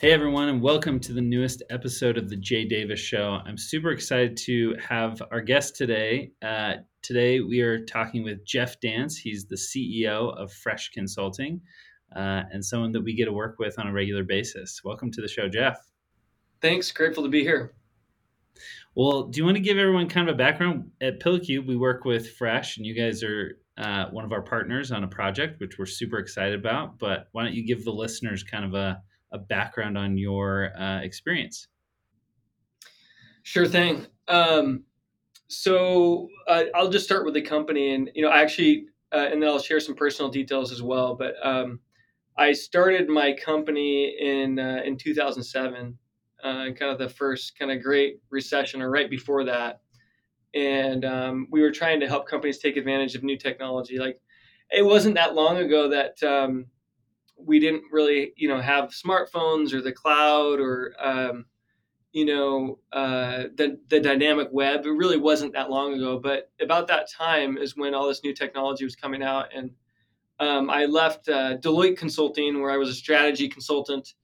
Hey, everyone, and welcome to the newest episode of The Jay Davis Show. I'm super excited to have our guest today. Uh, today, we are talking with Jeff Dance. He's the CEO of Fresh Consulting uh, and someone that we get to work with on a regular basis. Welcome to the show, Jeff. Thanks. Grateful to be here. Well, do you want to give everyone kind of a background? At PillowCube, we work with Fresh, and you guys are uh, one of our partners on a project, which we're super excited about. But why don't you give the listeners kind of a a background on your uh, experience. Sure thing. Um, so uh, I'll just start with the company, and you know, I actually, uh, and then I'll share some personal details as well. But um, I started my company in uh, in 2007, uh, kind of the first kind of great recession, or right before that, and um, we were trying to help companies take advantage of new technology. Like it wasn't that long ago that um, we didn't really, you know, have smartphones or the cloud or, um, you know, uh, the the dynamic web. It really wasn't that long ago, but about that time is when all this new technology was coming out, and um, I left uh, Deloitte Consulting, where I was a strategy consultant,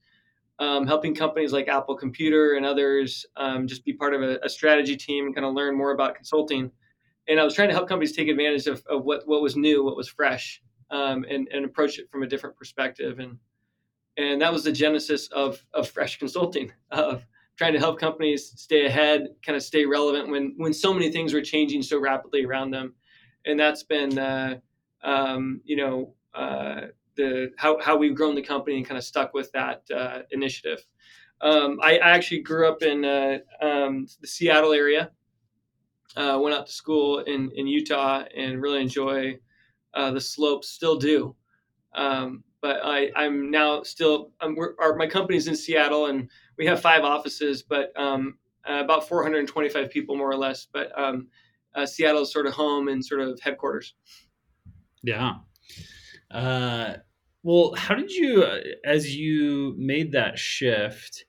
um, helping companies like Apple Computer and others um, just be part of a, a strategy team and kind of learn more about consulting. And I was trying to help companies take advantage of, of what what was new, what was fresh, um, and, and approach it from a different perspective. And and that was the genesis of, of fresh consulting of trying to help companies stay ahead, kind of stay relevant when when so many things were changing so rapidly around them. And that's been uh, um, you know uh, the how, how we've grown the company and kind of stuck with that uh, initiative. Um, I, I, actually grew up in uh, um, the Seattle area. Uh, went out to school in, in Utah and really enjoy uh, the slopes still do. Um, but I, I'm now still, I'm, our, my company's in Seattle and we have five offices, but um, uh, about 425 people more or less. But um, uh, Seattle is sort of home and sort of headquarters. Yeah. Uh, well, how did you, uh, as you made that shift?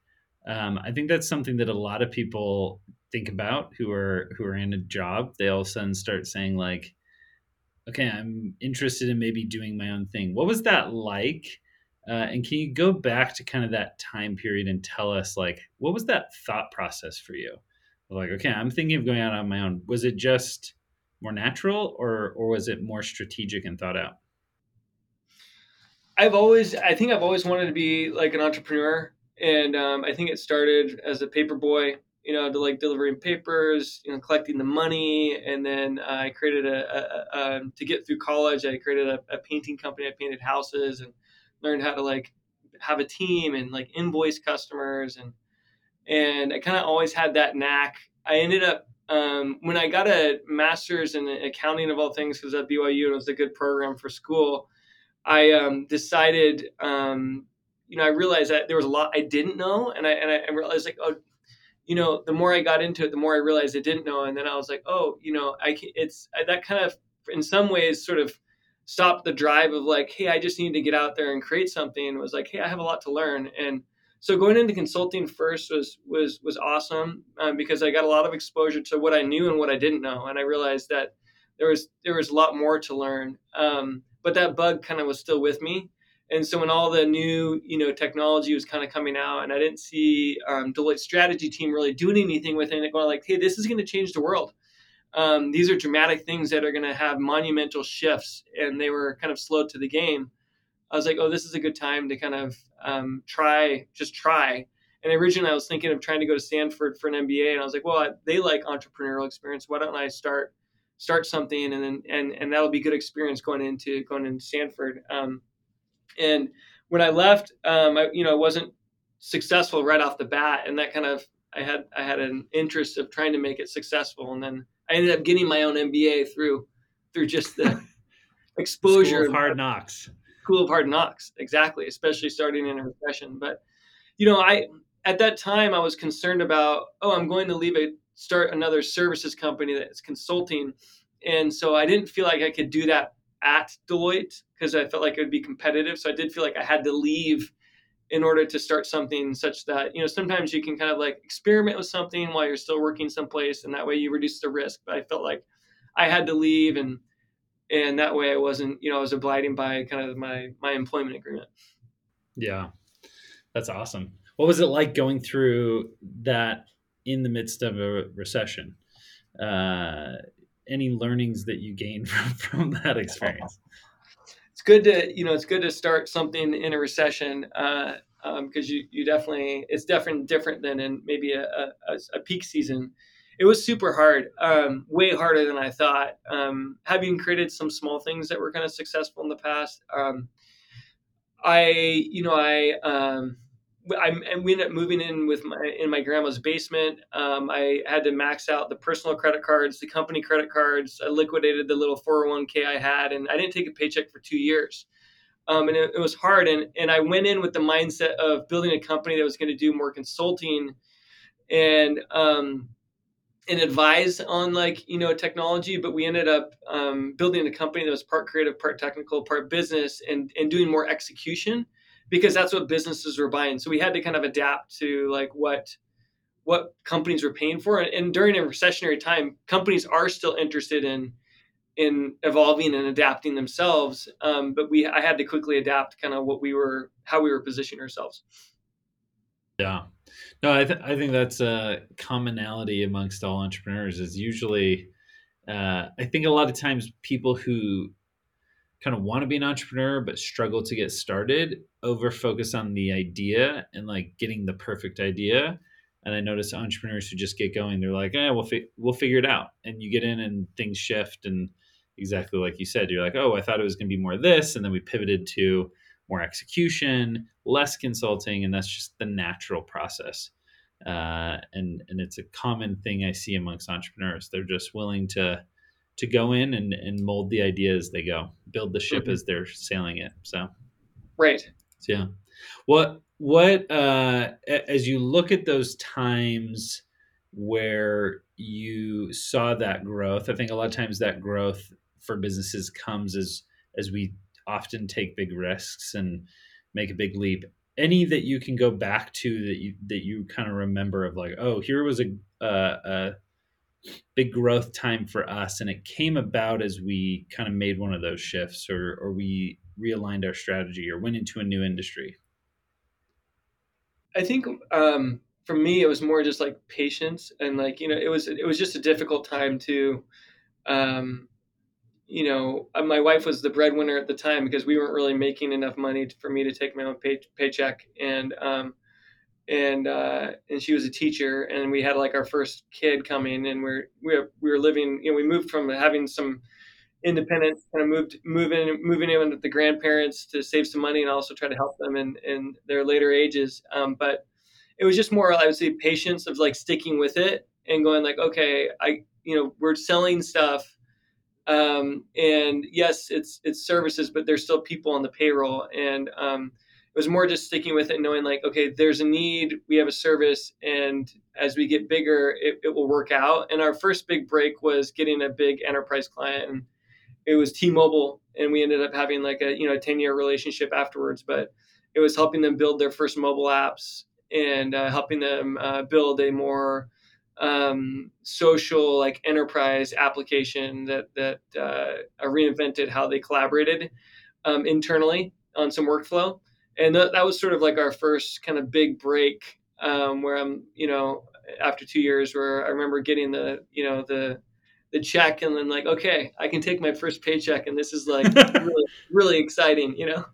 Um, I think that's something that a lot of people think about who are who are in a job. They all of a sudden start saying like, okay, I'm interested in maybe doing my own thing. What was that like? Uh, and can you go back to kind of that time period and tell us, like, what was that thought process for you? Like, okay, I'm thinking of going out on my own. Was it just more natural, or or was it more strategic and thought out? I've always, I think I've always wanted to be like an entrepreneur, and um, I think it started as a paper boy you know, to like delivering papers, you know, collecting the money, and then uh, I created a, a, a, um, to get through college. I created a, a, painting company. I painted houses and learned how to like have a team and like invoice customers and and I kind of always had that knack. I ended up um, when I got a master's in accounting of all things because at BYU and it was a good program for school. I um, decided, um, you know, I realized that there was a lot I didn't know, and I and I realized like, oh, you know, the more I got into it, the more I realized I didn't know. And then I was like, oh, you know, I can, it's that kind of, in some ways, sort of stopped the drive of like, hey, I just need to get out there and create something. It was like, hey, I have a lot to learn. And so going into consulting first was was was awesome um, because I got a lot of exposure to what I knew and what I didn't know, and I realized that there was there was a lot more to learn. Um, but that bug kind of was still with me, and so when all the new, you know, technology was kind of coming out, and I didn't see um, Deloitte strategy team really doing anything with it, going like, "Hey, this is going to change the world. Um, these are dramatic things that are going to have monumental shifts," and they were kind of slow to the game. I was like, "Oh, this is a good time to kind of um, try, just try." And originally, I was thinking of trying to go to Stanford for an MBA, and I was like, "Well, they like entrepreneurial experience. Why don't I start start something, and then and and that'll be good experience going into going into Stanford." Um, and when I left, um, I, you know, I wasn't successful right off the bat, and that kind of I had I had an interest of trying to make it successful, and then I ended up getting my own MBA through through just the exposure School of hard knocks. School of hard knocks, exactly, especially starting in a recession. But you know, I at that time I was concerned about oh, I'm going to leave a start another services company that's consulting, and so I didn't feel like I could do that at Deloitte because I felt like it would be competitive. So I did feel like I had to leave in order to start something such that you know sometimes you can kind of like experiment with something while you're still working someplace, and that way you reduce the risk. But I felt like I had to leave, and and that way I wasn't you know I was abiding by kind of my my employment agreement. Yeah, that's awesome. what was it like going through that in the midst of a recession? Uh, any learnings that you gained from, from that experience? Good to you know it's good to start something in a recession because uh, um, you you definitely it's definitely different than in maybe a, a, a peak season. It was super hard, um, way harder than I thought. Um, having created some small things that were kind of successful in the past, um, I you know I um, I, and we ended up moving in with my in my grandma's basement. Um, I had to max out the personal credit cards, the company credit cards. I liquidated the little 401k I had, and I didn't take a paycheck for two years. Um, and it, it, was hard. And and I went in with the mindset of building a company that was going to do more consulting, and um, and advise on like you know technology. But we ended up um, building a company that was part creative, part technical, part business, and and doing more execution because that's what businesses were buying. So we had to kind of adapt to like what what companies were paying for. And, during a recessionary time, companies are still interested in in evolving and adapting themselves. Um, but we I had to quickly adapt kind of what we were how we were positioning ourselves. Yeah. No, I, th- I think that's a commonality amongst all entrepreneurs is usually, uh, I think a lot of times people who kind of want to be an entrepreneur but struggle to get started over focus on the idea and like getting the perfect idea and i notice entrepreneurs who just get going they're like eh, we'll, fi- we'll figure it out and you get in and things shift and exactly like you said you're like oh i thought it was going to be more this and then we pivoted to more execution less consulting and that's just the natural process uh, and and it's a common thing i see amongst entrepreneurs they're just willing to to go in and, and mold the idea as they go, build the ship mm-hmm. as they're sailing it. So, right. Yeah. What, what, uh, as you look at those times where you saw that growth, I think a lot of times that growth for businesses comes as, as we often take big risks and make a big leap. Any that you can go back to that you, that you kind of remember of like, oh, here was a, uh, a big growth time for us and it came about as we kind of made one of those shifts or or we realigned our strategy or went into a new industry i think um, for me it was more just like patience and like you know it was it was just a difficult time to um, you know uh, my wife was the breadwinner at the time because we weren't really making enough money for me to take my own pay, paycheck and um, and uh, and she was a teacher, and we had like our first kid coming, and we're we were, we were living. You know, we moved from having some independence, kind of moved moving moving in with the grandparents to save some money, and also try to help them in in their later ages. Um, but it was just more, I would say, patience of like sticking with it and going like, okay, I you know we're selling stuff. Um, and yes, it's it's services, but there's still people on the payroll, and um, it was more just sticking with it, knowing like, okay, there's a need, we have a service, and as we get bigger, it, it will work out. And our first big break was getting a big enterprise client, and it was T-Mobile, and we ended up having like a you know 10 year relationship afterwards. But it was helping them build their first mobile apps and uh, helping them uh, build a more um, social like enterprise application that that uh, reinvented how they collaborated um, internally on some workflow and that, that was sort of like our first kind of big break um, where I'm, you know, after two years where I remember getting the, you know, the, the check and then like, okay, I can take my first paycheck and this is like really, really exciting, you know?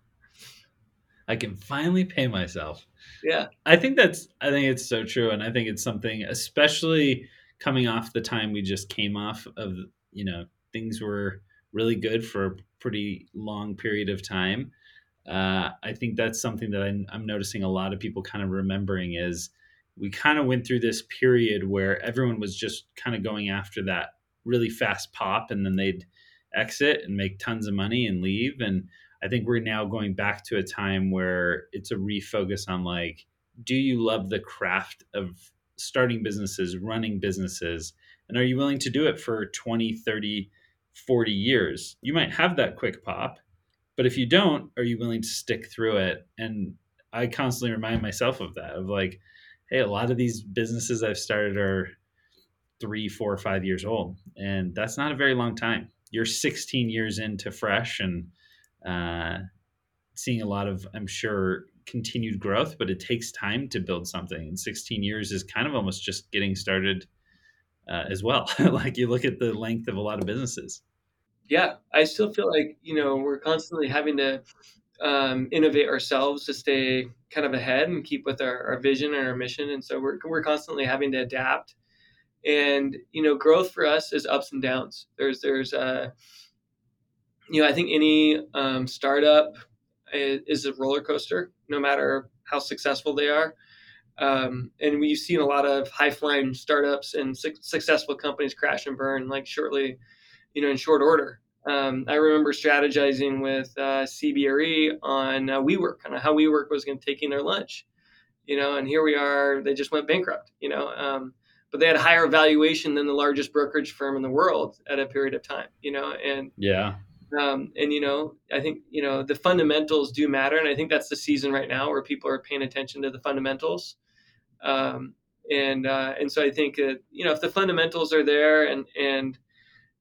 I can finally pay myself. Yeah. I think that's, I think it's so true. And I think it's something, especially coming off the time we just came off of, you know, things were really good for a pretty long period of time uh, I think that's something that I'm, I'm noticing a lot of people kind of remembering is we kind of went through this period where everyone was just kind of going after that really fast pop and then they'd exit and make tons of money and leave. And I think we're now going back to a time where it's a refocus on like, do you love the craft of starting businesses, running businesses? And are you willing to do it for 20, 30, 40 years? You might have that quick pop but if you don't, are you willing to stick through it? And I constantly remind myself of that of like, hey, a lot of these businesses I've started are three, four, five years old, and that's not a very long time. You're 16 years into fresh and uh, seeing a lot of, I'm sure, continued growth, but it takes time to build something. And 16 years is kind of almost just getting started uh, as well. like you look at the length of a lot of businesses. Yeah, I still feel like you know we're constantly having to um, innovate ourselves to stay kind of ahead and keep with our, our vision and our mission. And so we're we're constantly having to adapt. And you know, growth for us is ups and downs. There's there's uh, you know I think any um, startup is, a roller coaster, no matter how successful they are. Um, and we've seen a lot of high flying startups and su- successful companies crash and burn like shortly, you know, in short order. Um, I remember strategizing with uh, CBRE on uh, WeWork, kind of how WeWork was going to taking their lunch, you know, and here we are. They just went bankrupt, you know, um, but they had higher valuation than the largest brokerage firm in the world at a period of time, you know, and yeah, um, and you know, I think you know the fundamentals do matter, and I think that's the season right now where people are paying attention to the fundamentals. Um, and uh, and so I think that you know if the fundamentals are there and and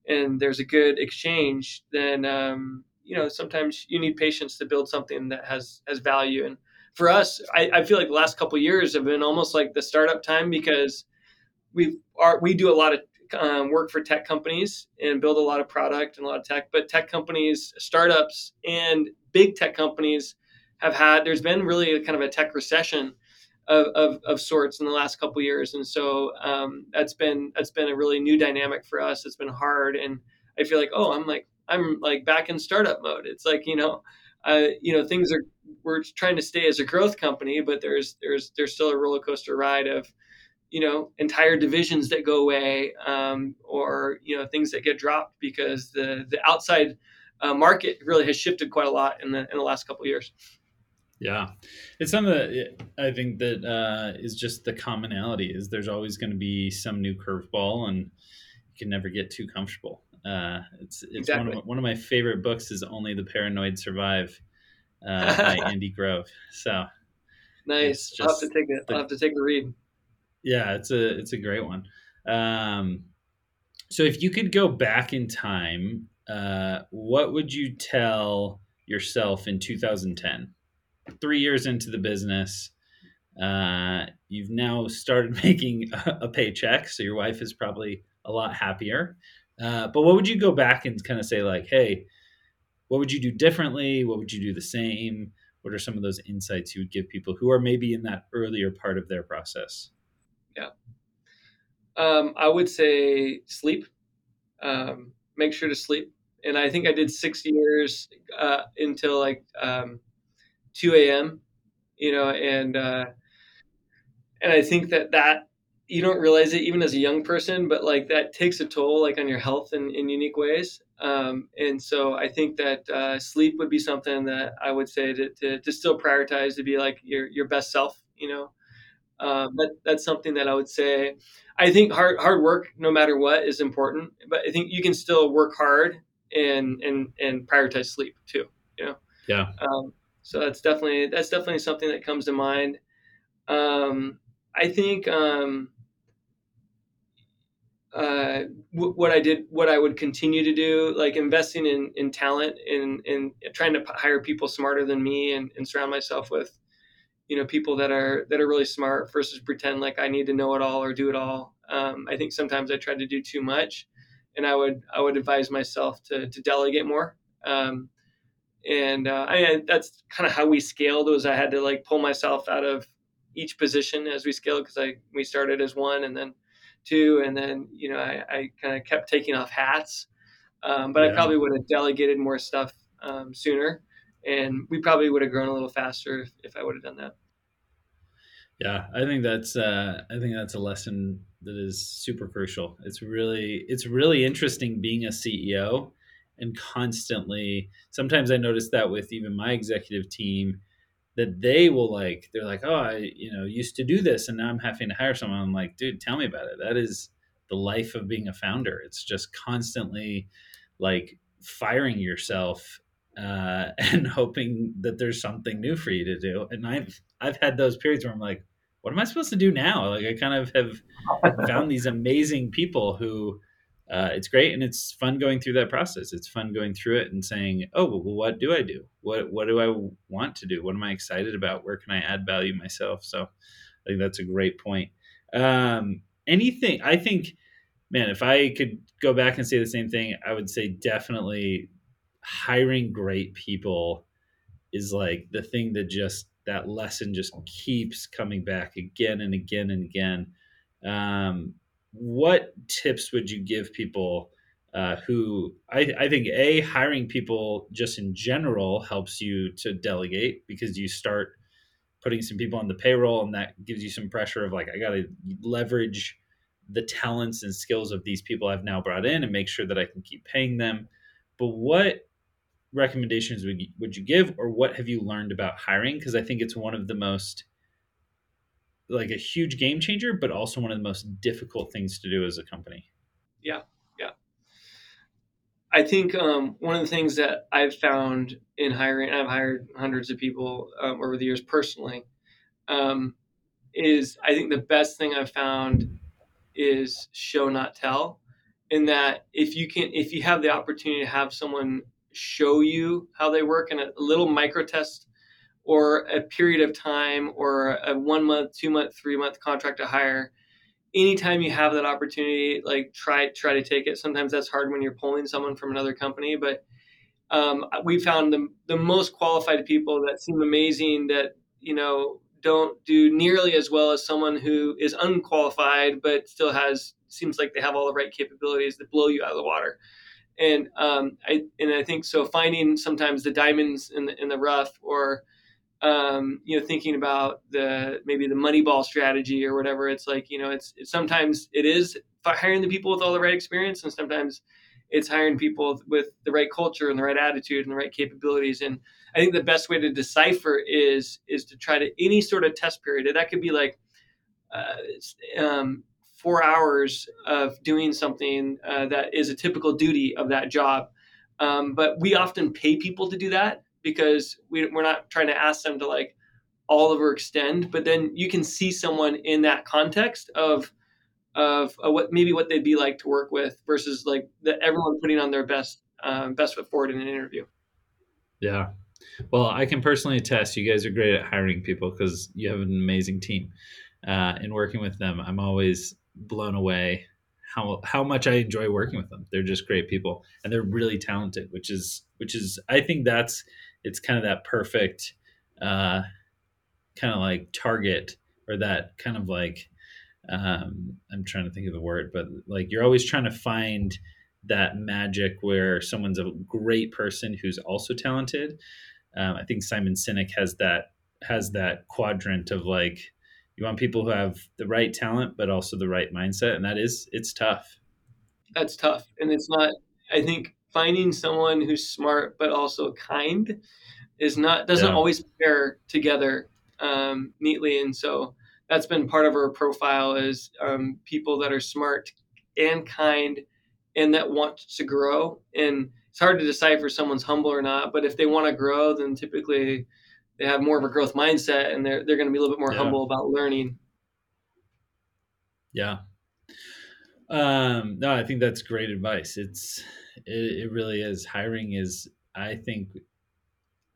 and there's a good exchange, then um, you know sometimes you need patience to build something that has has value. And for us, I, I feel like the last couple years have been almost like the startup time because we are we do a lot of um, work for tech companies and build a lot of product and a lot of tech. But tech companies, startups, and big tech companies have had. There's been really a kind of a tech recession of, of, of sorts in the last couple years, and so um, that's been that's been a really new dynamic for us. It's been hard, and I feel like oh, I'm like I'm like back in startup mode. It's like you know, uh, you know, things are we're trying to stay as a growth company, but there's there's there's still a roller coaster ride of you know entire divisions that go away um, or you know things that get dropped because the the outside uh, market really has shifted quite a lot in the in the last couple of years. Yeah. It's something that i think that uh, is just the commonality is there's always going to be some new curveball and you can never get too comfortable. Uh, it's it's exactly. one, of, one of my favorite books is only the paranoid survive uh, by andy grove. So nice. I'll have to take it i'll have to take a read yeah, it's a it's a great one. Um, so if you could go back in time, uh, what would you tell yourself in 2010? Three years into the business, uh, you've now started making a, a, paycheck, so your wife is probably a lot happier. Uh, but what would you go back and kind of say, like, hey, what would you do differently? What would you do the same? What are some of those insights you would give people who are maybe in that earlier part of their process? Yeah. Um, I would say sleep. Um, make sure to sleep. And I think I did six years uh, until like um, 2 a.m. You know, and uh, and I think that that you don't realize it even as a young person, but like that takes a toll like on your health in, in unique ways. Um, and so I think that uh, sleep would be something that I would say to, to, to still prioritize to be like your, your best self, you know, um, that, that's something that I would say. I think hard hard work, no matter what, is important. But I think you can still work hard and and and prioritize sleep too. You know. Yeah. Um, so that's definitely that's definitely something that comes to mind. Um, I think um, uh, w- what I did, what I would continue to do, like investing in in talent and in trying to hire people smarter than me and, and surround myself with you know people that are that are really smart versus pretend like I need to know it all or do it all. Um, I think sometimes I try to do too much, and I would I would advise myself to to delegate more. Um, and uh, I, that's kind of how we scaled. Was I had to like pull myself out of each position as we scaled because I we started as one and then two and then you know I, I kind of kept taking off hats. Um, but yeah. I probably would have delegated more stuff um, sooner and we probably would have grown a little faster if, if I would have done that. Yeah, I think that's uh, I think that's a lesson that is super crucial. It's really it's really interesting being a CEO and constantly. Sometimes I notice that with even my executive team that they will like they're like oh I you know used to do this and now I'm having to hire someone. I'm like dude, tell me about it. That is the life of being a founder. It's just constantly like firing yourself uh, and hoping that there's something new for you to do. And I've I've had those periods where I'm like, what am I supposed to do now? Like I kind of have found these amazing people who uh, it's great and it's fun going through that process. It's fun going through it and saying, "Oh, well, what do I do? What what do I want to do? What am I excited about? Where can I add value myself?" So, I think that's a great point. Um, anything I think, man, if I could go back and say the same thing, I would say definitely hiring great people is like the thing that just that lesson just keeps coming back again and again and again. Um, what tips would you give people uh, who I, I think a hiring people just in general helps you to delegate because you start putting some people on the payroll and that gives you some pressure of like i got to leverage the talents and skills of these people i've now brought in and make sure that i can keep paying them but what recommendations would you, would you give or what have you learned about hiring? Because i think it's one of the most like a huge game changer but also one of the most difficult things to do as a company. Yeah yeah. I think um, one of the things that i've found in hiring i've hired hundreds of people um, over the years personally um, is i think the best thing i've found is show not tell in that if you can if you have the opportunity to have someone show you how they work in a little micro test or a period of time or a one month, two month, three month contract to hire, anytime you have that opportunity, like try try to take it. Sometimes that's hard when you're pulling someone from another company, but um, we found the the most qualified people that seem amazing that you know don't do nearly as well as someone who is unqualified but still has seems like they have all the right capabilities that blow you out of the water and um, I and I think so. Finding sometimes the diamonds in the in the rough, or um, you know, thinking about the maybe the Moneyball strategy or whatever. It's like you know, it's, sometimes it is hiring the people with all the right experience, and sometimes it's hiring people with the right culture and the right attitude and the right capabilities. And I think the best way to decipher is is to try to any sort of test period. And that could be like uh, um, four hours of doing something uh, that is a typical duty of that job. Um, but we often pay people to do that because we, we're not trying to ask them to like all overextend. But then you can see someone in that context of of uh, what maybe what they'd be like to work with versus like the, everyone putting on their best um, best foot forward in an interview. Yeah. Well, I can personally attest you guys are great at hiring people because you have an amazing team. Uh, and working with them, I'm always blown away how how much I enjoy working with them. They're just great people and they're really talented, which is which is I think that's it's kind of that perfect uh, kind of like target or that kind of like um, I'm trying to think of the word, but like you're always trying to find that magic where someone's a great person who's also talented. Um, I think Simon Sinek has that has that quadrant of like you want people who have the right talent but also the right mindset and that is it's tough that's tough and it's not i think finding someone who's smart but also kind is not doesn't yeah. always pair together um, neatly and so that's been part of our profile is um, people that are smart and kind and that want to grow and it's hard to decipher someone's humble or not but if they want to grow then typically they have more of a growth mindset and they're they're going to be a little bit more yeah. humble about learning. Yeah. Um, no, I think that's great advice. It's it, it really is. Hiring is I think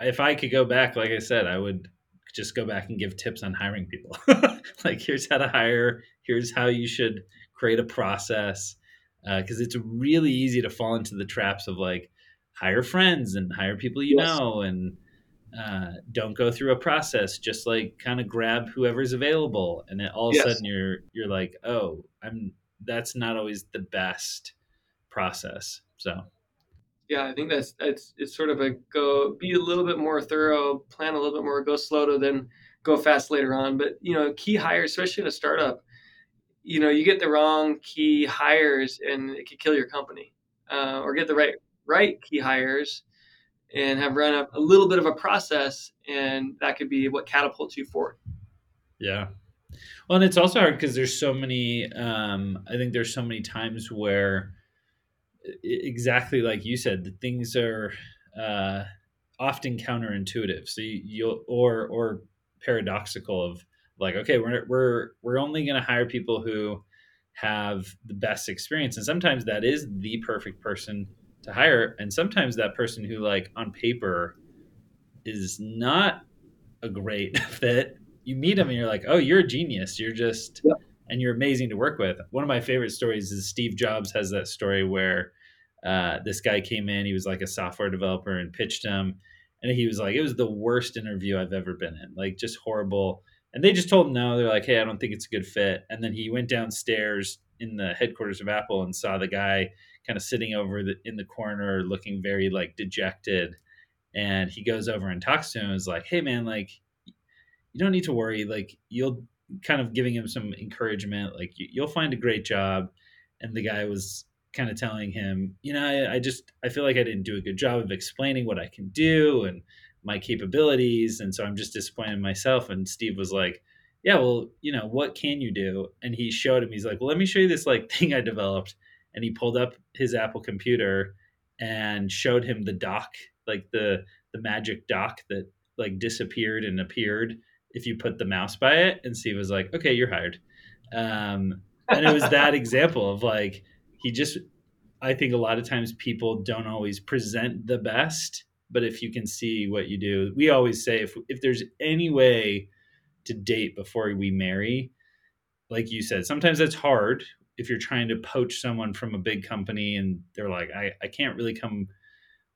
if I could go back, like I said, I would just go back and give tips on hiring people. like here's how to hire, here's how you should create a process. Because uh, it's really easy to fall into the traps of like hire friends and hire people you yes. know and uh, don't go through a process. Just like kind of grab whoever's available and then all of yes. a sudden you're you're like oh i'm that's not always the best process. So. Yeah i think that's it's, it's sort of a go be a little bit more thorough plan a little bit more go slow to then go fast later on. But you know key hires especially in a startup you know you get the wrong key hires and it could kill your company uh, or get the right right key hires and have run a, a little bit of a process, and that could be what catapults you forward. Yeah. Well, and it's also hard because there's so many. Um, I think there's so many times where, exactly like you said, the things are uh, often counterintuitive. So you, you'll or or paradoxical of like, okay, we're we're we're only going to hire people who have the best experience. And sometimes that is the perfect person to hire. And sometimes that person who, like, on paper is not a great fit, you meet them and you're like, oh, you're a genius. You're just, yeah. and you're amazing to work with. One of my favorite stories is Steve Jobs has that story where uh, this guy came in, he was like a software developer and pitched him. And he was like, it was the worst interview I've ever been in, like just horrible and they just told him no. They're like, hey, I don't think it's a good fit. And then he went downstairs in the headquarters of Apple and saw the guy kind of sitting over the, in the corner, looking very like dejected. And he goes over and talks to him. Is like, hey, man, like you don't need to worry. Like you'll kind of giving him some encouragement. Like you'll find a great job. And the guy was kind of telling him, you know, I, I just I feel like I didn't do a good job of explaining what I can do and my capabilities and so i'm just disappointed in myself. And steve was like yeah well you know what can you do? And he showed him he's like well let me show you this like thing i developed. And he pulled up his apple computer and showed him the dock like the the magic dock that like disappeared and appeared if you put the mouse by it. And steve was like okay you're hired. Um, and it was that example of like he just i think a lot of times people don't always present the best but if you can see what you do we always say if if there's any way to date before we marry like you said sometimes that's hard if you're trying to poach someone from a big company and they're like i, I can't really come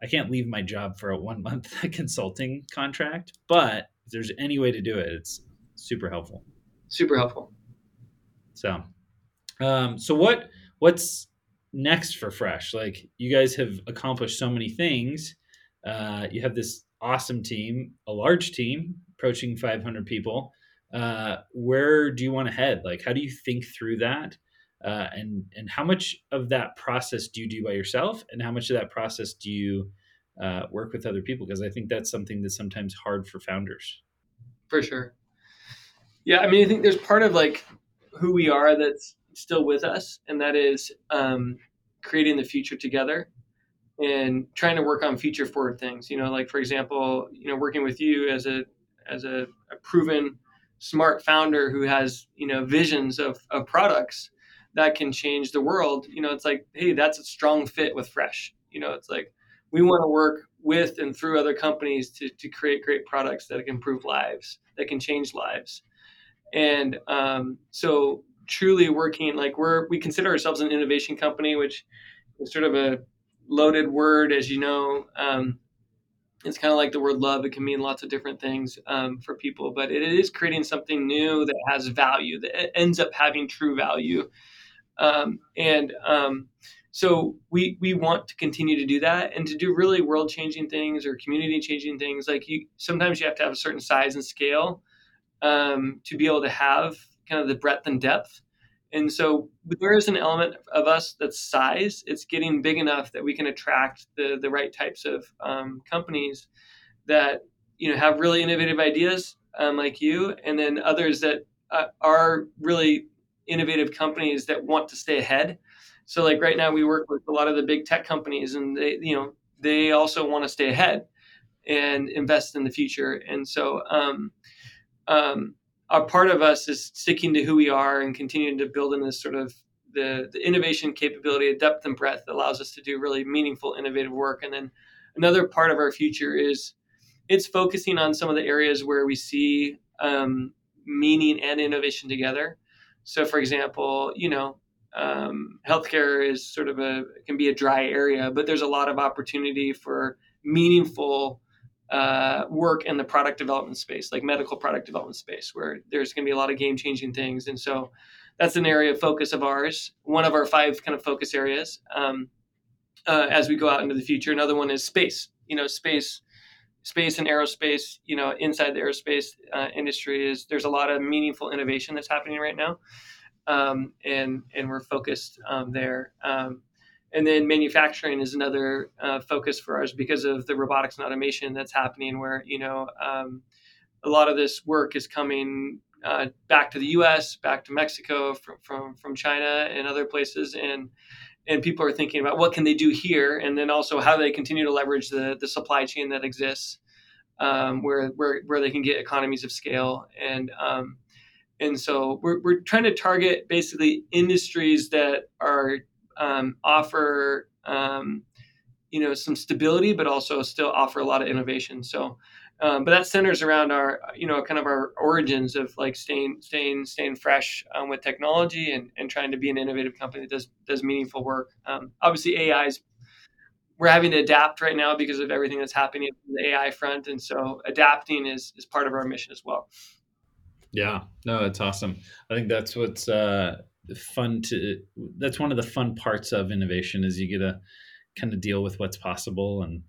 i can't leave my job for a one month consulting contract but if there's any way to do it it's super helpful. Super helpful. So um so what what's next for fresh? Like you guys have accomplished so many things uh, you have this awesome team, a large team approaching 500 people. Uh, where do you want to head? Like, how do you think through that? Uh, and and how much of that process do you do by yourself, and how much of that process do you uh, work with other people? Because I think that's something that's sometimes hard for founders. For sure. Yeah, I mean, I think there's part of like who we are that's still with us, and that is um, creating the future together and trying to work on future forward things. You know, like for example, you know, working with you as a as a, a proven smart founder who has you know visions of, of products that can change the world. You know, it's like, hey, that's a strong fit with Fresh. You know, it's like we want to work with and through other companies to, to create great products that can improve lives, that can change lives. And um, so truly working like we're we consider ourselves an innovation company, which is sort of a loaded word, as you know. Um, it's kind of like the word love. It can mean lots of different things um, for people, but it is creating something new that has value, that ends up having true value. Um, and um, so we we want to continue to do that and to do really world changing things or community changing things. Like you, sometimes you have to have a certain size and scale um, to be able to have kind of the breadth and depth and so there is an element of us that's size. It's getting big enough that we can attract the the right types of um, companies that you know have really innovative ideas um, like you, and then others that uh, are really innovative companies that want to stay ahead. So like right now we work with a lot of the big tech companies, and they you know they also want to stay ahead and invest in the future. And so um, um, a part of us is sticking to who we are and continuing to build in this sort of the, the innovation capability, depth and breadth that allows us to do really meaningful, innovative work. And then another part of our future is it's focusing on some of the areas where we see um, meaning and innovation together. So, for example, you know, um, healthcare is sort of a can be a dry area, but there's a lot of opportunity for meaningful uh, work in the product development space, like medical product development space, where there's going to be a lot of game changing things. And so that's an area of focus of ours, one of our five kind of focus areas um, uh, as we go out into the future. Another one is space, you know, space. Space and aerospace, you know, inside the aerospace uh, industry is there's a lot of meaningful innovation that's happening right now, um, and and we're focused um, there. Um, and then manufacturing is another uh, focus for us because of the robotics and automation that's happening, where you know um, a lot of this work is coming uh, back to the U.S., back to Mexico, from, from from China and other places, and and people are thinking about what can they do here, and then also how they continue to leverage the the supply chain that exists, um, where where where they can get economies of scale and um, and so we're, we're trying to target basically industries that are um, offer um, you know some stability, but also still offer a lot of innovation. So, um, but that centers around our you know kind of our origins of like staying staying staying fresh um, with technology and, and trying to be an innovative company that does does meaningful work. Um, obviously, AI is we're having to adapt right now because of everything that's happening in the AI front, and so adapting is is part of our mission as well. Yeah, no, it's awesome. I think that's what's uh, fun to. That's one of the fun parts of innovation is you get to kind of deal with what's possible and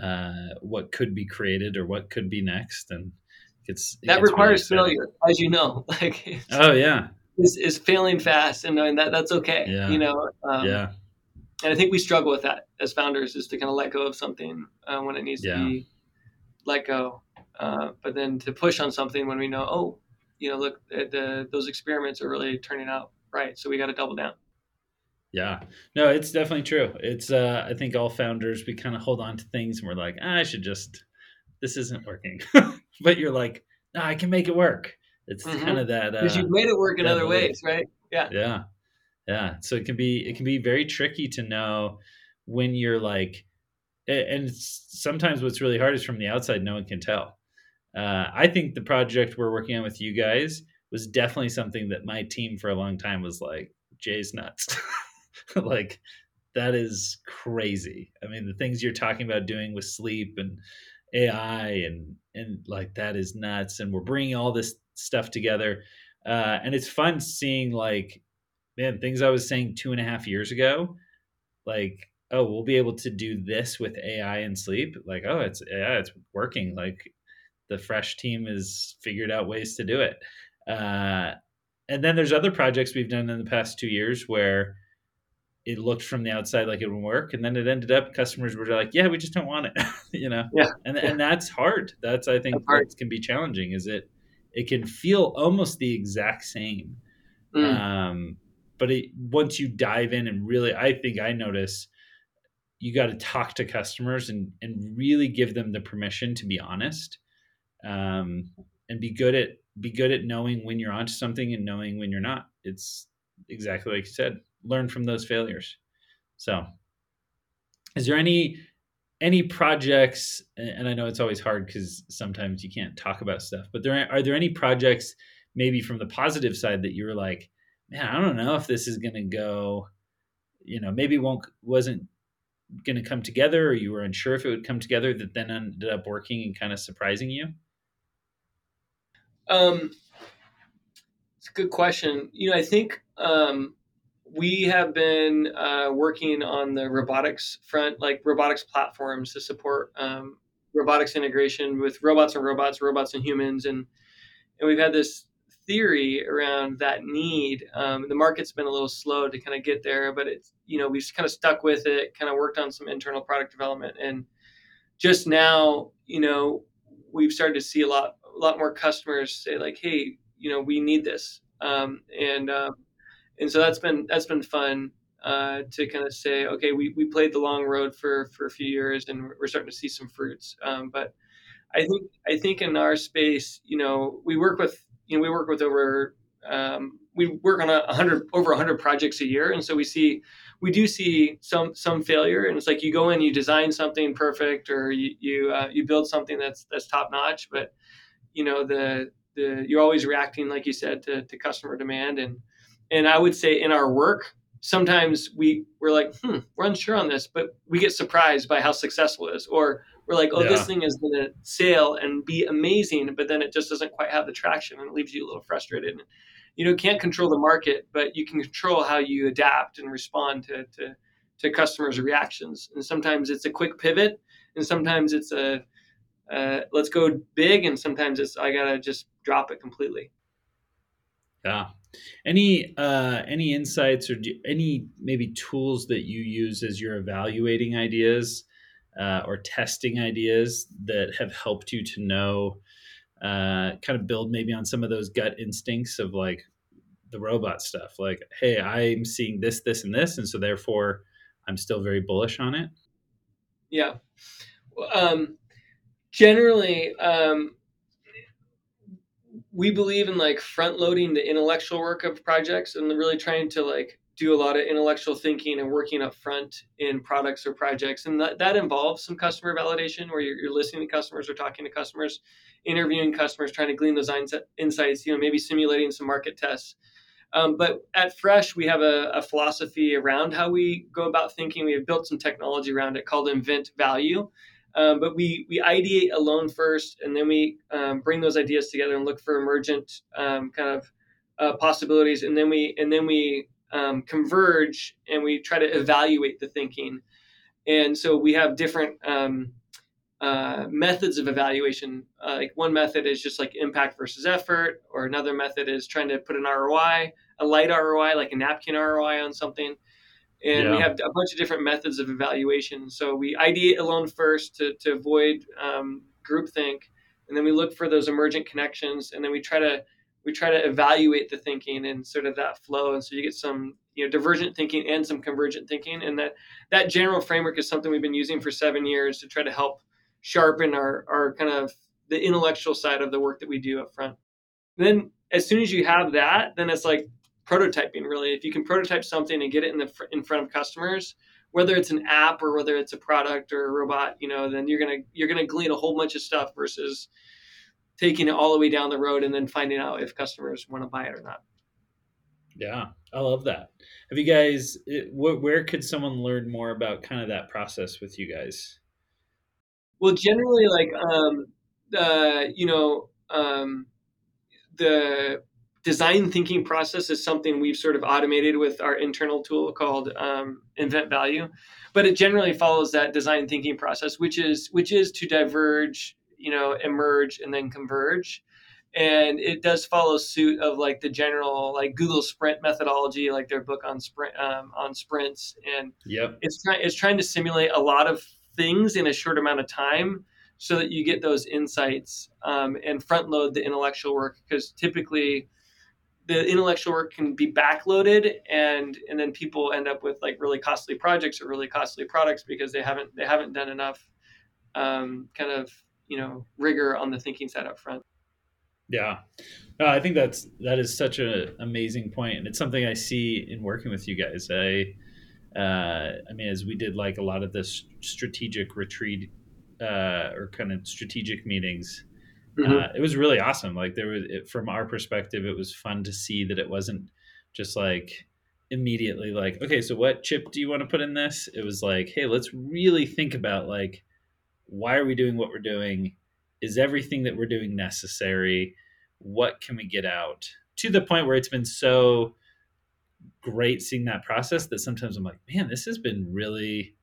uh, what could be created or what could be next, and it's it that requires really failure, as you know. Like oh yeah, is is failing fast and knowing that that's okay. Yeah. You know. Um, yeah. And I think we struggle with that as founders, is to kind of let go of something uh, when it needs yeah. to be let go, uh, but then to push on something when we know, oh, you know, look, the, the those experiments are really turning out right, so we got to double down. Yeah, no, it's definitely true. It's uh, I think all founders we kind of hold on to things and we're like, ah, I should just this isn't working, but you're like, no, I can make it work. It's mm-hmm. kind of that because uh, you've made it work in other ways, right? Yeah, yeah, yeah. So it can be it can be very tricky to know when you're like, and sometimes what's really hard is from the outside, no one can tell. Uh, I think the project we're working on with you guys was definitely something that my team for a long time was like, Jay's nuts. like that is crazy. I mean, the things you're talking about doing with sleep and AI and and like that is nuts. And we're bringing all this stuff together, uh, and it's fun seeing like, man, things I was saying two and a half years ago, like oh, we'll be able to do this with AI and sleep. Like oh, it's yeah, it's working. Like the fresh team has figured out ways to do it. Uh, and then there's other projects we've done in the past two years where it looked from the outside like it would work and then it ended up customers were like yeah we just don't want it you know? Yeah. And and that's hard. That's i think that can be challenging is it it can feel almost the exact same. Mm. um but it, once you dive in and really i think i notice you got to talk to customers and and really give them the permission to be honest um and be good at be good at knowing when you're onto something and knowing when you're not it's exactly like you said learn from those failures. So, is there any any projects? And I know it's always hard because sometimes you can't talk about stuff. But there are there any projects maybe from the positive side that you were like, man, I don't know if this is going to go. You know, maybe won't wasn't going to come together, or you were unsure if it would come together. That then ended up working and kind of surprising you. Um, it's a good question. You know, I think um, we have been uh, working on the robotics front, like robotics platforms to support um, robotics integration with robots and robots, robots and humans, and and we've had this theory around that need. Um, the market's been a little slow to kind of get there, but it's you know we've kind of stuck with it, kind of worked on some internal product development, and just now, you know, we've started to see a lot a lot more customers say like, hey, you know, we need this, um, and um, and so that's been that's been fun uh, to kind of say, okay, we, we played the long road for for a few years, and we're starting to see some fruits. Um, but I think I think in our space, you know, we work with you know we work with over um, we work on a hundred over hundred projects a year, and so we see we do see some some failure, and it's like you go in, you design something perfect, or you you uh, you build something that's that's top notch, but you know the the you're always reacting, like you said, to, to customer demand and and I would say in our work, sometimes we we're like, hmm, we're unsure on this, but we get surprised by how successful it is, or we're like, oh, yeah. this thing is going to sail and be amazing, but then it just doesn't quite have the traction, and it leaves you a little frustrated. and, You know, can't control the market, but you can control how you adapt and respond to to, to customers' reactions. And sometimes it's a quick pivot, and sometimes it's a uh, let's go big, and sometimes it's I gotta just drop it completely. Yeah, any uh, any insights or do, any maybe tools that you use as you're evaluating ideas uh, or testing ideas that have helped you to know, uh, kind of build maybe on some of those gut instincts of like the robot stuff. Like, hey, I'm seeing this, this, and this, and so therefore I'm still very bullish on it. Yeah. Um, generally, um, we believe in like front loading the intellectual work of projects and really trying to like do a lot of intellectual thinking and working up front in products or projects. And that, that involves some customer validation where you're, you're listening to customers or talking to customers interviewing customers trying to glean those insights you know maybe simulating some market tests. Um, but at fresh we have a, a, philosophy around how we go about thinking. We have built some technology around it called invent value um, but we we ideate alone first and then we um, bring those ideas together and look for emergent um, kind of uh, possibilities and then we and then we um, converge and we try to evaluate the thinking. And so we have different um, uh, methods of evaluation. Uh, like one method is just like impact versus effort, or another method is trying to put an ROI, a light ROI, like a napkin ROI on something. And yeah. we have a bunch of different methods of evaluation. So we ideate alone first to, to avoid um, groupthink, and then we look for those emergent connections, and then we try to we try to evaluate the thinking and sort of that flow. And so you get some you know divergent thinking and some convergent thinking. And that that general framework is something we've been using for seven years to try to help sharpen our our kind of the intellectual side of the work that we do up front. Then as soon as you have that then it's like prototyping really if you can prototype something and get it in the in front of customers whether it's an app or whether it's a product or a robot you know then you're gonna you're gonna glean a whole bunch of stuff versus taking it all the way down the road and then finding out if customers want to buy it or not. Yeah, I love that. Have you guys? It, where could someone learn more about kind of that process with you guys? Well, generally, like um, uh, you know, um, the design thinking process is something we've sort of automated with our internal tool called um, Invent Value, but it generally follows that design thinking process, which is which is to diverge you know emerge and then converge. And it does follow suit of like the general like Google Sprint methodology, like their book on sprint um, on sprints, and yep. it's trying it's trying to simulate a lot of things in a short amount of time, so that you get those insights um, and front load the intellectual work. Because typically the intellectual work can be backloaded and and then people end up with like really costly projects or really costly products because they haven't they haven't done enough um, kind of you know rigor on the thinking side up front. Yeah. No, i think that's that is such an amazing point and it's something i see in working with you guys. I uh, i mean as we did like a lot of this strategic retreat uh, or kind of strategic meetings mm-hmm. uh, it was really awesome like there was it, from our perspective it was fun to see that it wasn't just like immediately like okay so what chip do you want to put in this it was like hey let's really think about like why are we doing what we're doing? Is everything that we're doing necessary? What can we get out? To the point where it's been so great seeing that process that sometimes I'm like, man, this has been really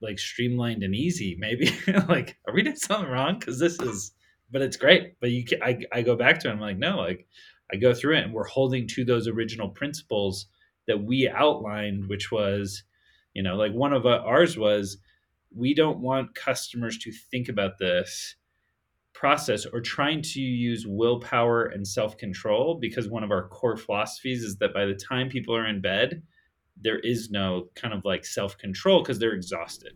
like streamlined and easy. Maybe like, are we doing something wrong? Because this is, but it's great. But you, can, I, I go back to it. I'm like, no, like I go through it, and we're holding to those original principles that we outlined, which was, you know, like one of ours was we don't want customers to think about this process or trying to use willpower and self-control because one of our core philosophies is that by the time people are in bed there is no kind of like self-control because they're exhausted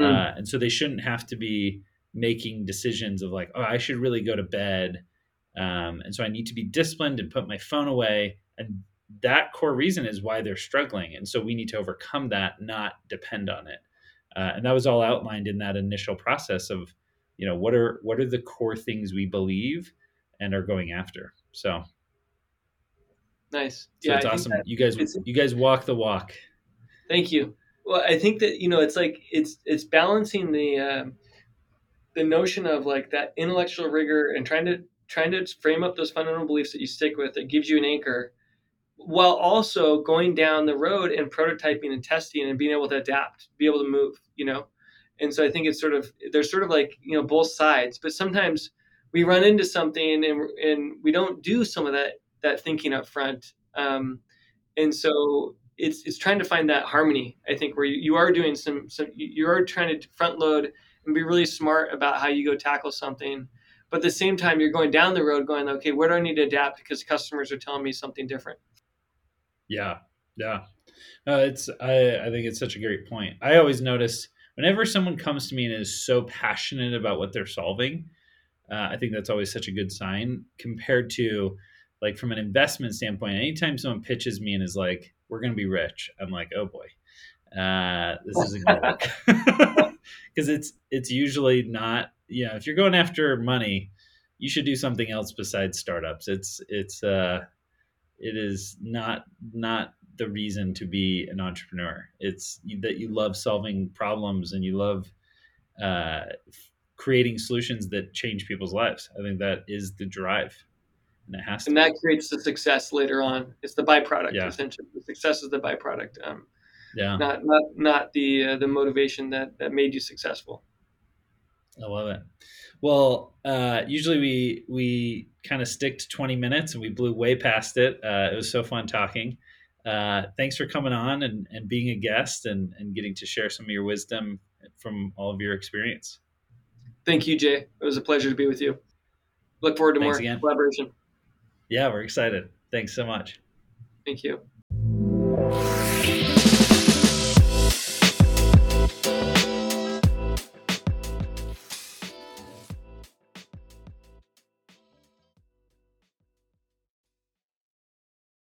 mm. uh, and so they shouldn't have to be making decisions of like oh i should really go to bed um, and so i need to be disciplined and put my phone away and that core reason is why they're struggling and so we need to overcome that not depend on it. Uh, and that was all outlined in that initial process of you know what are what are the core things we believe and are going after so. Nice. So yeah it's awesome. you guys you guys walk the walk. Thank you. Well i think that you know it's like it's it's balancing the um, the notion of like that intellectual rigor and trying to trying to frame up those fundamental beliefs that you stick with that gives you an anchor while also going down the road and prototyping and testing and being able to adapt, be able to move, you know? And so I think it's sort of, there's sort of like, you know, both sides, but sometimes we run into something and, and we don't do some of that, that thinking up front. Um, and so it's, it's trying to find that harmony, I think, where you, you are doing some, some, you are trying to front load and be really smart about how you go tackle something. But at the same time, you're going down the road going, okay, where do I need to adapt because customers are telling me something different? Yeah, yeah. Uh, it's I, I think it's such a great point. I always notice whenever someone comes to me and is so passionate about what they're solving, uh, I think that's always such a good sign compared to like from an investment standpoint. Anytime someone pitches me and is like, "We're going to be rich," I'm like, "Oh boy, uh, this isn't going to work," because it's it's usually not. You know, if you're going after money, you should do something else besides startups. It's it's uh, it is not not the reason to be an entrepreneur. It's that you love solving problems and you love uh, creating solutions that change people's lives. I think that is the drive, and it has to. And that creates the success later on. It's the byproduct. Yeah. Essentially, the success is the byproduct. Um, yeah. Not not not the uh, the motivation that that made you successful. I love it. Well, uh, usually we we kind of stick to 20 minutes and we blew way past it. Uh, it was so fun talking. Uh, thanks for coming on and, and being a guest and, and getting to share some of your wisdom from all of your experience. Thank you, Jay. It was a pleasure to be with you. Look forward to Thanks more again. collaboration. Yeah, we're excited. Thanks so much. Thank you.